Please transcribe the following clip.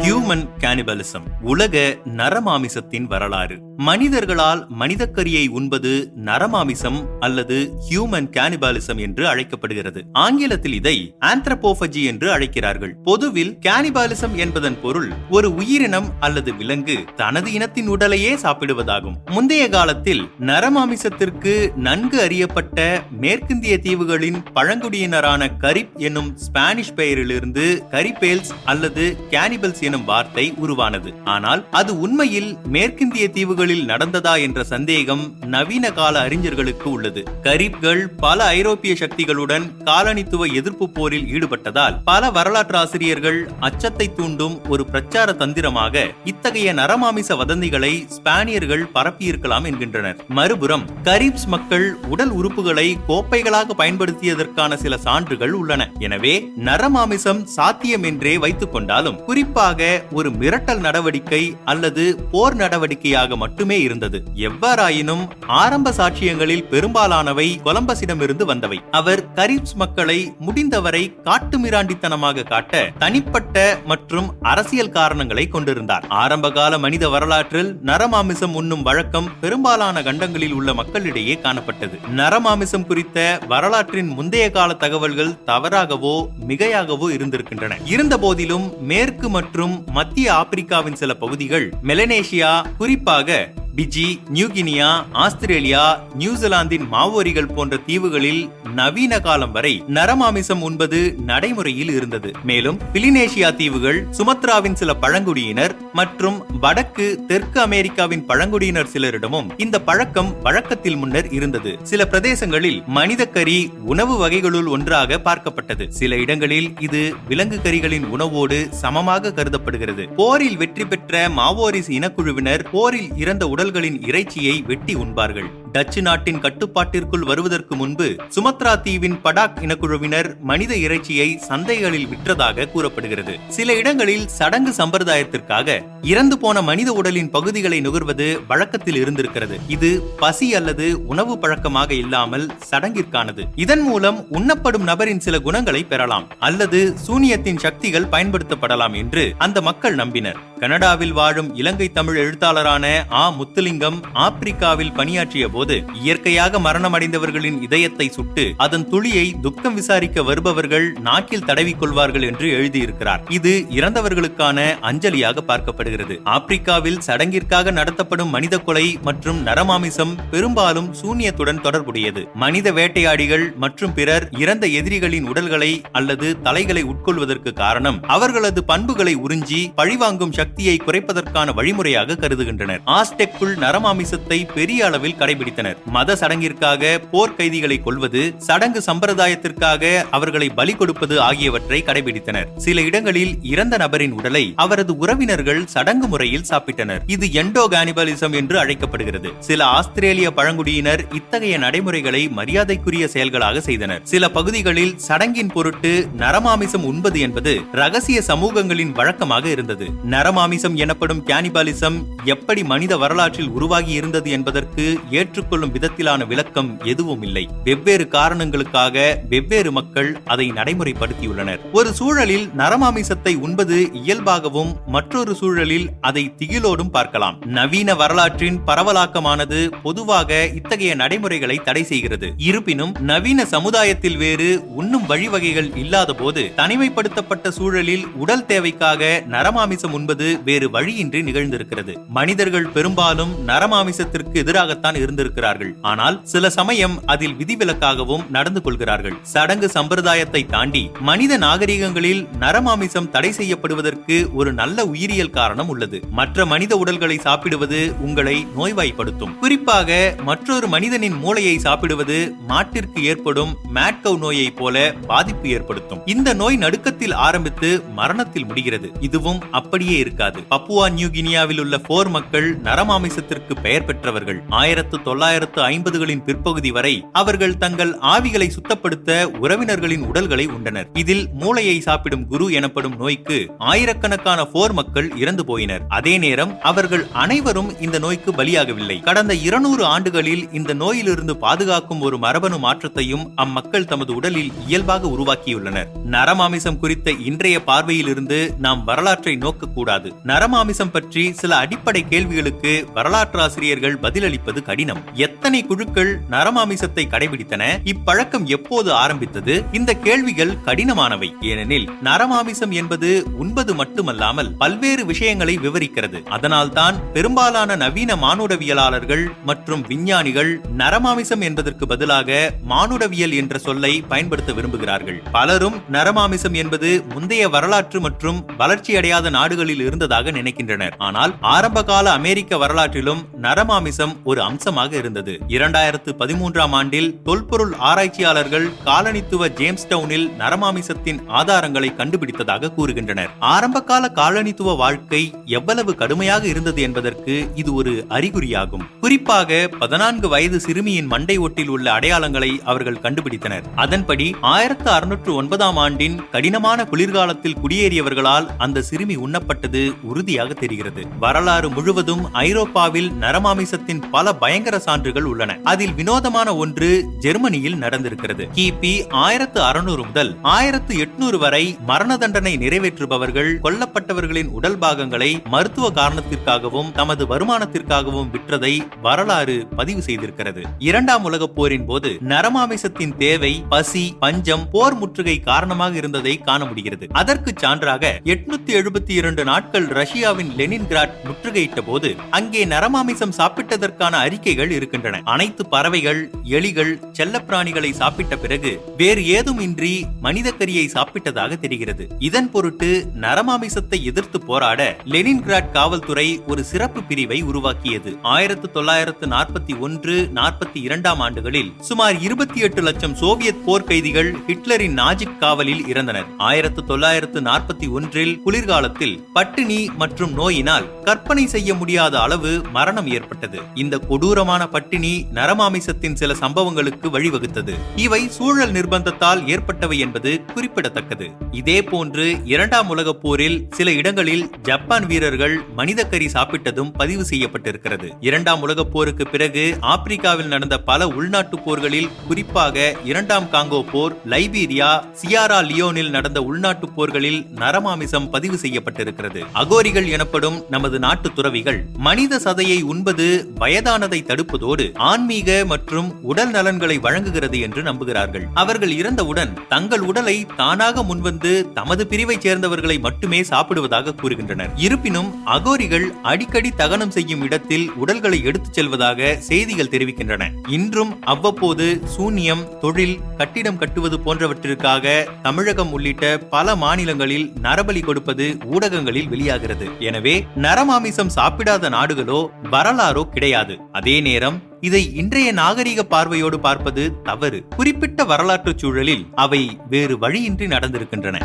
Human cannibalism உலக நரமாமிசத்தின் வரலாறு. மனிதர்களால் மனிதக்கரியை உண்பது நரமாமிசம் அல்லது ஹியூமன் கேனிபாலிசம் என்று அழைக்கப்படுகிறது. ஆங்கிலத்தில் இதை ஆந்த்ரபோபஜி என்று அழைக்கிறார்கள். பொதுவில் கேனிபாலிசம் என்பதன் பொருள் ஒரு உயிரினம் அல்லது விலங்கு தனது இனத்தின் உடலையே சாப்பிடுவதாகும். முந்தைய காலத்தில் நரமாமிசத்திற்கு நன்கு அறியப்பட்ட மேற்கிந்திய தீவுகளின் பழங்குடியினரான கரிப் என்னும் ஸ்பானிஷ் பெயரிலிருந்து கரிபேல்ஸ் அல்லது கேனிபல்ஸ் எனும் வார்த்தை உருவானது. ஆனால் அது உண்மையில் மேற்கிந்திய தீவுகளில் நடந்ததா என்ற சந்தேகம் நவீன கால அறிஞர்களுக்கு உள்ளது. கரீப்கள் பல ஐரோப்பிய சக்திகளுடன் காலனித்துவ எதிர்ப்பு போரில் ஈடுபட்டதால் பல வரலாற்று ஆசிரியர்கள் அச்சத்தை தூண்டும் ஒரு பிரச்சார தந்திரமாக இத்தகைய நரமாமிச வதந்திகளை ஸ்பானியர்கள் பரப்பியிருக்கலாம் என்கின்றனர். மறுபுறம் கரீப்ஸ் மக்கள் உடல் உறுப்புகளை கோப்பைகளாக பயன்படுத்தியதற்கான சில சான்றுகள் உள்ளன. எனவே நரமாமிசம் சாத்தியம் என்றே வைத்துக் கொண்டாலும் குறிப்பாக ஒரு மிரட்டல் நடவடிக்கை அல்லது போர் நடவடிக்கையாக மட்டும் இருந்தது. எவ்வாறாயினும் ஆரம்ப சாட்சியங்களில் பெரும்பாலானவை கொலம்பஸிடமிருந்து வந்தவை. அவர் கரீப்ஸ் மக்களை முடிந்தவரை காட்டுமிராண்டித்தனமாக காட்ட தனிப்பட்ட மற்றும் அரசியல் காரணங்களை கொண்டிருந்தார். ஆரம்பகால மனித வரலாற்றில் நரமாமிசம் உண்ணும் வழக்கம் பெரும்பாலான கண்டங்களில் உள்ள மக்களிடையே காணப்பட்டது. நரமாமிசம் குறித்த வரலாற்றின் முந்தைய கால தகவல்கள் தவறாகவோ மிகையாகவோ இருந்திருக்கின்றன. இருந்த போதிலும் மேற்கு மற்றும் மத்திய ஆப்பிரிக்காவின் சில பகுதிகள் மெலனேஷியா குறிப்பாக பிஜி நியூகினியா ஆஸ்திரேலியா நியூசிலாந்தின் மாவோரிகள் போன்ற தீவுகளில் நவீன காலம் வரை நரமாமிசம் உண்பது நடைமுறையில் இருந்தது. மேலும் பிலினேஷியா தீவுகள் சுமத்ராவின் சில பழங்குடியினர் மற்றும் வடக்கு தெற்கு அமெரிக்காவின் பழங்குடியினர் சிலரிடமும் இந்த பழக்கம் வழக்கத்தில் முன்னர் இருந்தது. சில பிரதேசங்களில் மனித கறி உணவு வகைகளுள் ஒன்றாக பார்க்கப்பட்டது. சில இடங்களில் இது விலங்கு கறிகளின் உணவோடு சமமாக கருதப்படுகிறது. போரில் வெற்றி பெற்ற மாவோரிஸ் இனக்குழுவினர் போரில் இறந்த உடல்களின் இறைச்சியை வெட்டி உண்பார்கள். டச்சு நாட்டின் கட்டுப்பாட்டிற்குள் வருவதற்கு முன்பு சுமத்ரா தீவின் படாக் இனக்குழுவினர் மனித இறைச்சியை சந்தைகளில் விற்றதாக கூறப்படுகிறது. சில இடங்களில் சடங்கு சம்பிரதாயத்திற்காக இறந்து போன மனித உடலின் பகுதிகளை நுகர்வது வழக்கத்தில் இருந்திருக்கிறது. இது பசி அல்லது உணவு பழக்கமாக இல்லாமல் சடங்கிற்கானது. இதன் மூலம் உண்ணப்படும் நபரின் சில குணங்களை பெறலாம் அல்லது சூனியத்தின் சக்திகள் பயன்படுத்தப்படலாம் என்று அந்த மக்கள் நம்பினர். கனடாவில் வாழும் இலங்கை தமிழ் எழுத்தாளரான ஆ. முத்துலிங்கம் ஆப்பிரிக்காவில் பணியாற்றிய போது இயற்கையாக மரணமடைந்தவர்களின் இதயத்தை சுட்டு அதன் துளியை துக்கம் விசாரிக்க வருபவர்கள் நாக்கில் தடவிக் கொள்வார்கள் என்று எழுதியிருக்கிறார். இது இறந்தவர்களுக்கான அஞ்சலியாக பார்க்கப்படுகிறது. ஆப்பிரிக்காவில் சடங்கிற்காக நடத்தப்படும் மனித கொலை மற்றும் நரமாமிசம் பெரும்பாலும் சூன்யத்துடன் தொடர்புடையது. மனித வேட்டையாடிகள் மற்றும் பிறர் இறந்த எதிரிகளின் உடல்களை அல்லது தலைகளை உட்கொள்வதற்கு காரணம் அவர்களது பண்புகளை உறிஞ்சி பழிவாங்கும் சக்தி சக்தியை குறைப்பதற்கான வழிமுறையாக கருதுகின்றனர். ஆஸ்டெக்குள் நரமாமிசத்தை பெரிய அளவில் கடைபிடித்தனர். மத சடங்கிற்காக போர் கைதிகளை கொள்வது சடங்கு சம்பிரதாயத்திற்காக அவர்களை பலி கொடுப்பது ஆகியவற்றை கடைபிடித்தனர். சில இடங்களில் இறந்த நபரின் உடலை அவரது உறவினர்கள் சடங்கு முறையில் சாப்பிட்டனர். இது எண்டோ எண்டோகானிபலிசம் என்று அழைக்கப்படுகிறது. சில ஆஸ்திரேலிய பழங்குடியினர் இத்தகைய நடைமுறைகளை மரியாதைக்குரிய செயல்களாக செய்தனர். சில பகுதிகளில் சடங்கின் பொருட்டு நரமாமிசம் உண்பது என்பது ரகசிய சமூகங்களின் வழக்கமாக இருந்தது. நரமா மாமிசம் எனப்படும் கேனிபாலிசம் எப்படி மனித வரலாற்றில் உருவாகி இருந்தது என்பதற்கு ஏற்றுக்கொள்ளும் விதத்திலான விளக்கம் எதுவும் இல்லை. வெவ்வேறு காரணங்களுக்காக வெவ்வேறு மக்கள் அதை நடைமுறைப்படுத்தியுள்ளனர். ஒரு சூழலில் நரமாமிசத்தை உண்பது இயல்பாகவும் மற்றொரு சூழலில் அதை திகிலோடும் பார்க்கலாம். நவீன வரலாற்றின் பரவலாக்கமானது பொதுவாக இத்தகைய நடைமுறைகளை தடை செய்கிறது. இருப்பினும் நவீன சமுதாயத்தில் வேறு உண்ணும் வழிவகைகள் இல்லாத போது தனிமைப்படுத்தப்பட்ட சூழலில் உடல் தேவைக்காக நரமாமிசம் உண்பது வேறு வழியின்றி நிகழ்ந்திருக்கிறது. மனிதர்கள் பெரும்பாலும் நரமாமிசத்திற்கு எதிராகத்தான் இருந்திருக்கிறார்கள். ஆனால் சில சமயம் அதில் விதிவிலக்காகவும் நடந்து கொள்கிறார்கள். சடங்கு சம்பிரதாயத்தை தாண்டி மனித நாகரிகங்களில் நரமாமிசம் தடை செய்யப்படுவதற்கு ஒரு நல்ல உயிரியல் காரணம் உள்ளது. மற்ற மனித உடல்களை சாப்பிடுவது உங்களை நோய்வாய்ப்படுத்தும். குறிப்பாக மற்றொரு மனிதனின் மூளையை சாப்பிடுவது மாட்டிற்கு ஏற்படும் மேட்கவ் நோயை போல பாதிப்பு ஏற்படுத்தும். இந்த நோய் நடுக்கத்தில் ஆரம்பித்து மரணத்தில் முடிகிறது. இதுவும் அப்படியே இருக்க இருக்காது. பப்புவா நியூ கினியாவில் உள்ள போர் மக்கள் நரமாமிசத்திற்கு பெயர் பெற்றவர்கள். ஆயிரத்து தொள்ளாயிரத்து ஐம்பதுகளின் பிற்பகுதி வரை அவர்கள் தங்கள் ஆவிகளை சுத்தப்படுத்த உறவினர்களின் உடல்களை உண்டனர். இதில் மூளையை சாப்பிடும் குரு எனப்படும் நோய்க்கு ஆயிரக்கணக்கான போர் மக்கள் இறந்து போயினர். அதே நேரம் அவர்கள் அனைவரும் இந்த நோய்க்கு பலியாகவில்லை. கடந்த இருநூறு ஆண்டுகளில் இந்த நோயிலிருந்து பாதுகாக்கும் ஒரு மரபணு மாற்றத்தையும் அம்மக்கள் தமது உடலில் இயல்பாக உருவாக்கியுள்ளனர். நரமாமிசம் குறித்த இன்றைய பார்வையிலிருந்து நாம் வரலாற்றை நோக்கக்கூடாது. நரமாமிசம் பற்றி சில அடிப்படை கேள்விகளுக்கு வரலாற்றாசிரியர்கள் பதிலளிப்பது கடினம். எத்தனை குழுக்கள் நரமாமிசத்தை கடைபிடித்தன? இப்பழக்கம் எப்போது ஆரம்பித்தது? இந்த கேள்விகள் கடினமானவை. ஏனெனில் நரமாமிசம் என்பது உண்பது மட்டுமல்லாமல் பல்வேறு விஷயங்களை விவரிக்கிறது. அதனால்தான் பெரும்பாலான நவீன மானுடவியலாளர்கள் மற்றும் விஞ்ஞானிகள் நரமாமிசம் என்பதற்கு பதிலாக மானுடவியல் என்ற சொல்லை பயன்படுத்த விரும்புகிறார்கள். பலரும் நரமாமிசம் என்பது முந்தைய வரலாற்று மற்றும் வளர்ச்சியடையாத நாடுகளில் இருந்ததாக நினைக்கின்றனர். ஆனால் ஆரம்பகால அமெரிக்க வரலாற்றிலும் நரமாமிசம் ஒரு அம்சமாக இருந்தது. இரண்டாயிரத்து பதிமூன்றாம் ஆண்டில் தொல்பொருள் ஆராய்ச்சியாளர்கள் காலனித்துவ ஜேம்ஸ் டவுனில் நரமாமிசத்தின் ஆதாரங்களை கண்டுபிடித்ததாக கூறுகின்றனர். ஆரம்பகால காலனித்துவ வாழ்க்கை எவ்வளவு கடுமையாக இருந்தது என்பதற்கு இது ஒரு அறிகுறியாகும். குறிப்பாக பதினான்கு வயது சிறுமியின் மண்டை ஒட்டில் உள்ள அடையாளங்களை அவர்கள் கண்டுபிடித்தனர். அதன்படி ஆயிரத்து அறுநூற்று ஒன்பதாம் ஆண்டின் கடினமான குளிர்காலத்தில் குடியேறியவர்களால் அந்த சிறுமி உண்ணப்பட்டது உறுதியாக தெரிகிறது. வரலாறு முழுவதும் ஐரோப்பாவில் நரமாமிசத்தின் பல பயங்கர சான்றுகள் உள்ளன. அதில் வினோதமான ஒன்று ஜெர்மனியில் நடந்திருக்கிறது. கிபி ஆயிரத்து அறுநூறு முதல் ஆயிரத்து எட்நூறு வரை மரண தண்டனை நிறைவேற்றுபவர்கள் கொல்லப்பட்டவர்களின் உடல் பாகங்களை மருத்துவ காரணத்திற்காகவும் தமது வருமானத்திற்காகவும் விற்றதை வரலாறு பதிவு செய்திருக்கிறது. இரண்டாம் உலகப் போரின் போது நரமாமிசத்தின் தேவை பசி பஞ்சம் போர் முற்றுகை காரணமாக இருந்ததை காண முடிகிறது. அதற்கு சான்றாக எட்நூத்தி எழுபத்தி இரண்டு நாட்கள் நாட்கள் ரஷ்யாவின் லெனின்கிராட் முற்றுகையிட்ட போது அங்கே நரமாமிசம் சாப்பிட்டதற்கான அறிக்கைகள் இருக்கின்றன. அனைத்து பறவைகள் எலிகள் செல்லப்பிராணிகளை சாப்பிட்ட பிறகு வேறு ஏதும் இன்றி மனித கரியை சாப்பிட்டதாக தெரிகிறது. இதன் பொருட்டு நரமாமிசத்தை எதிர்த்து போராட லெனின்கிராட் காவல்துறை ஒரு சிறப்பு பிரிவை உருவாக்கியது. ஆயிரத்து தொள்ளாயிரத்து நாற்பத்தி ஒன்று நாற்பத்தி இரண்டாம் ஆண்டுகளில் சுமார் இருபத்தி எட்டு லட்சம் சோவியத் போர் கைதிகள் ஹிட்லரின் நாஜிக் காவலில் இறந்தனர். ஆயிரத்து தொள்ளாயிரத்து நாற்பத்தி ஒன்றில் குளிர்காலத்தில் பட்டு பட்டினி மற்றும் நோயினால் கற்பனை செய்ய முடியாத அளவு மரணம் ஏற்பட்டது. இந்த கொடூரமான பட்டினி நரமாமிசத்தின் சில சம்பவங்களுக்கு வழிவகுத்தது. இவை சூழல் நிர்பந்தத்தால் ஏற்பட்டவை என்பது குறிப்பிடத்தக்கது. இதே போன்று இரண்டாம் உலகப் போரில் சில இடங்களில் ஜப்பான் வீரர்கள் மனித கறி சாப்பிட்டதும் பதிவு செய்யப்பட்டிருக்கிறது. இரண்டாம் உலகப் போருக்கு பிறகு ஆப்பிரிக்காவில் நடந்த பல உள்நாட்டு போர்களில் குறிப்பாக இரண்டாம் காங்கோ போர் லைபீரியா சியாரா லியோனில் நடந்த உள்நாட்டு போர்களில் நரமாமிசம் பதிவு செய்யப்பட்டிருக்கிறது. அகோரிகள் எனப்படும் நமது நாட்டு துறவிகள் மனித சதையை உண்பது வயதானதை தடுப்பதோடு ஆன்மீக மற்றும் உடல் நலன்களை வழங்குகிறது என்று நம்புகிறார்கள். அவர்கள் இறந்தவுடன் தங்கள் உடலை தானாக முன்வந்து தமது பிரிவைச் சேர்ந்தவர்களை மட்டுமே சாப்பிடுவதாக கூறுகின்றனர். இருப்பினும் அகோரிகள் அடிக்கடி தகனம் செய்யும் இடத்தில் உடல்களை எடுத்துச் செல்வதாக செய்திகள் தெரிவிக்கின்றன. இன்றும் அவ்வப்போது சூன்யம் தொழில் கட்டிடம் கட்டுவது போன்றவற்றிற்காக தமிழகம் உள்ளிட்ட பல மாநிலங்களில் நரபலி கொடுப்பது ஊடகங்களில் வெளியாகிறது. எனவே நரமாமிசம் சாப்பிடாத நாடுகளோ வரலாறோ கிடையாது. அதே நேரம் இதை இன்றைய நாகரிக பார்வையோடு பார்ப்பது தவறு. குறிப்பிட்ட வரலாற்றுச் சூழலில் அவை வேறு வழியின்றி நடந்திருக்கின்றன.